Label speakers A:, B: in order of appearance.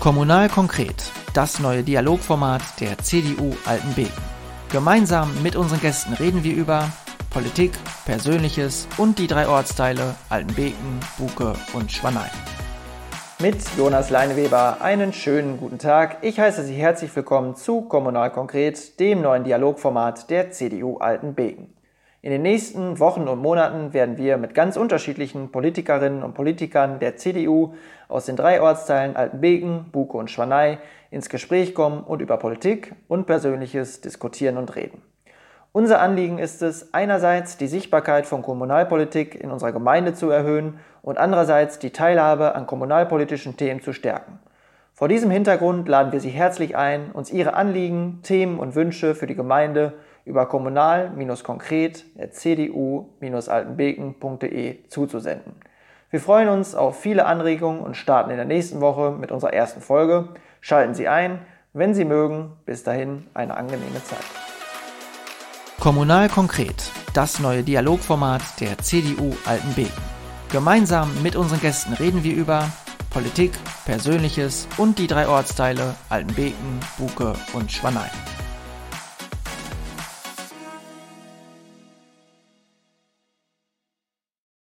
A: Kommunal konkret, das neue Dialogformat der CDU Altenbeken. Gemeinsam mit unseren Gästen reden wir über Politik, Persönliches und die drei Ortsteile Altenbeken, Buke und Schwanein. Mit Jonas Leineweber einen schönen guten Tag. Ich heiße Sie herzlich willkommen zu Kommunal konkret, dem neuen Dialogformat der CDU Altenbeken. In den nächsten Wochen und Monaten werden wir mit ganz unterschiedlichen Politikerinnen und Politikern der CDU aus den drei Ortsteilen Altenbeken, Buke und Schwanei ins Gespräch kommen und über Politik und Persönliches diskutieren und reden. Unser Anliegen ist es, einerseits die Sichtbarkeit von Kommunalpolitik in unserer Gemeinde zu erhöhen und andererseits die Teilhabe an kommunalpolitischen Themen zu stärken. Vor diesem Hintergrund laden wir Sie herzlich ein, uns Ihre Anliegen, Themen und Wünsche für die Gemeinde über kommunal-konkret.cdu-altenbeken.de zuzusenden. Wir freuen uns auf viele Anregungen und starten in der nächsten Woche mit unserer ersten Folge. Schalten Sie ein, wenn Sie mögen. Bis dahin eine angenehme Zeit.
B: Kommunal konkret, das neue Dialogformat der CDU Altenbeken. Gemeinsam mit unseren Gästen reden wir über Politik, Persönliches und die drei Ortsteile Altenbeken, Buke und Schwanein.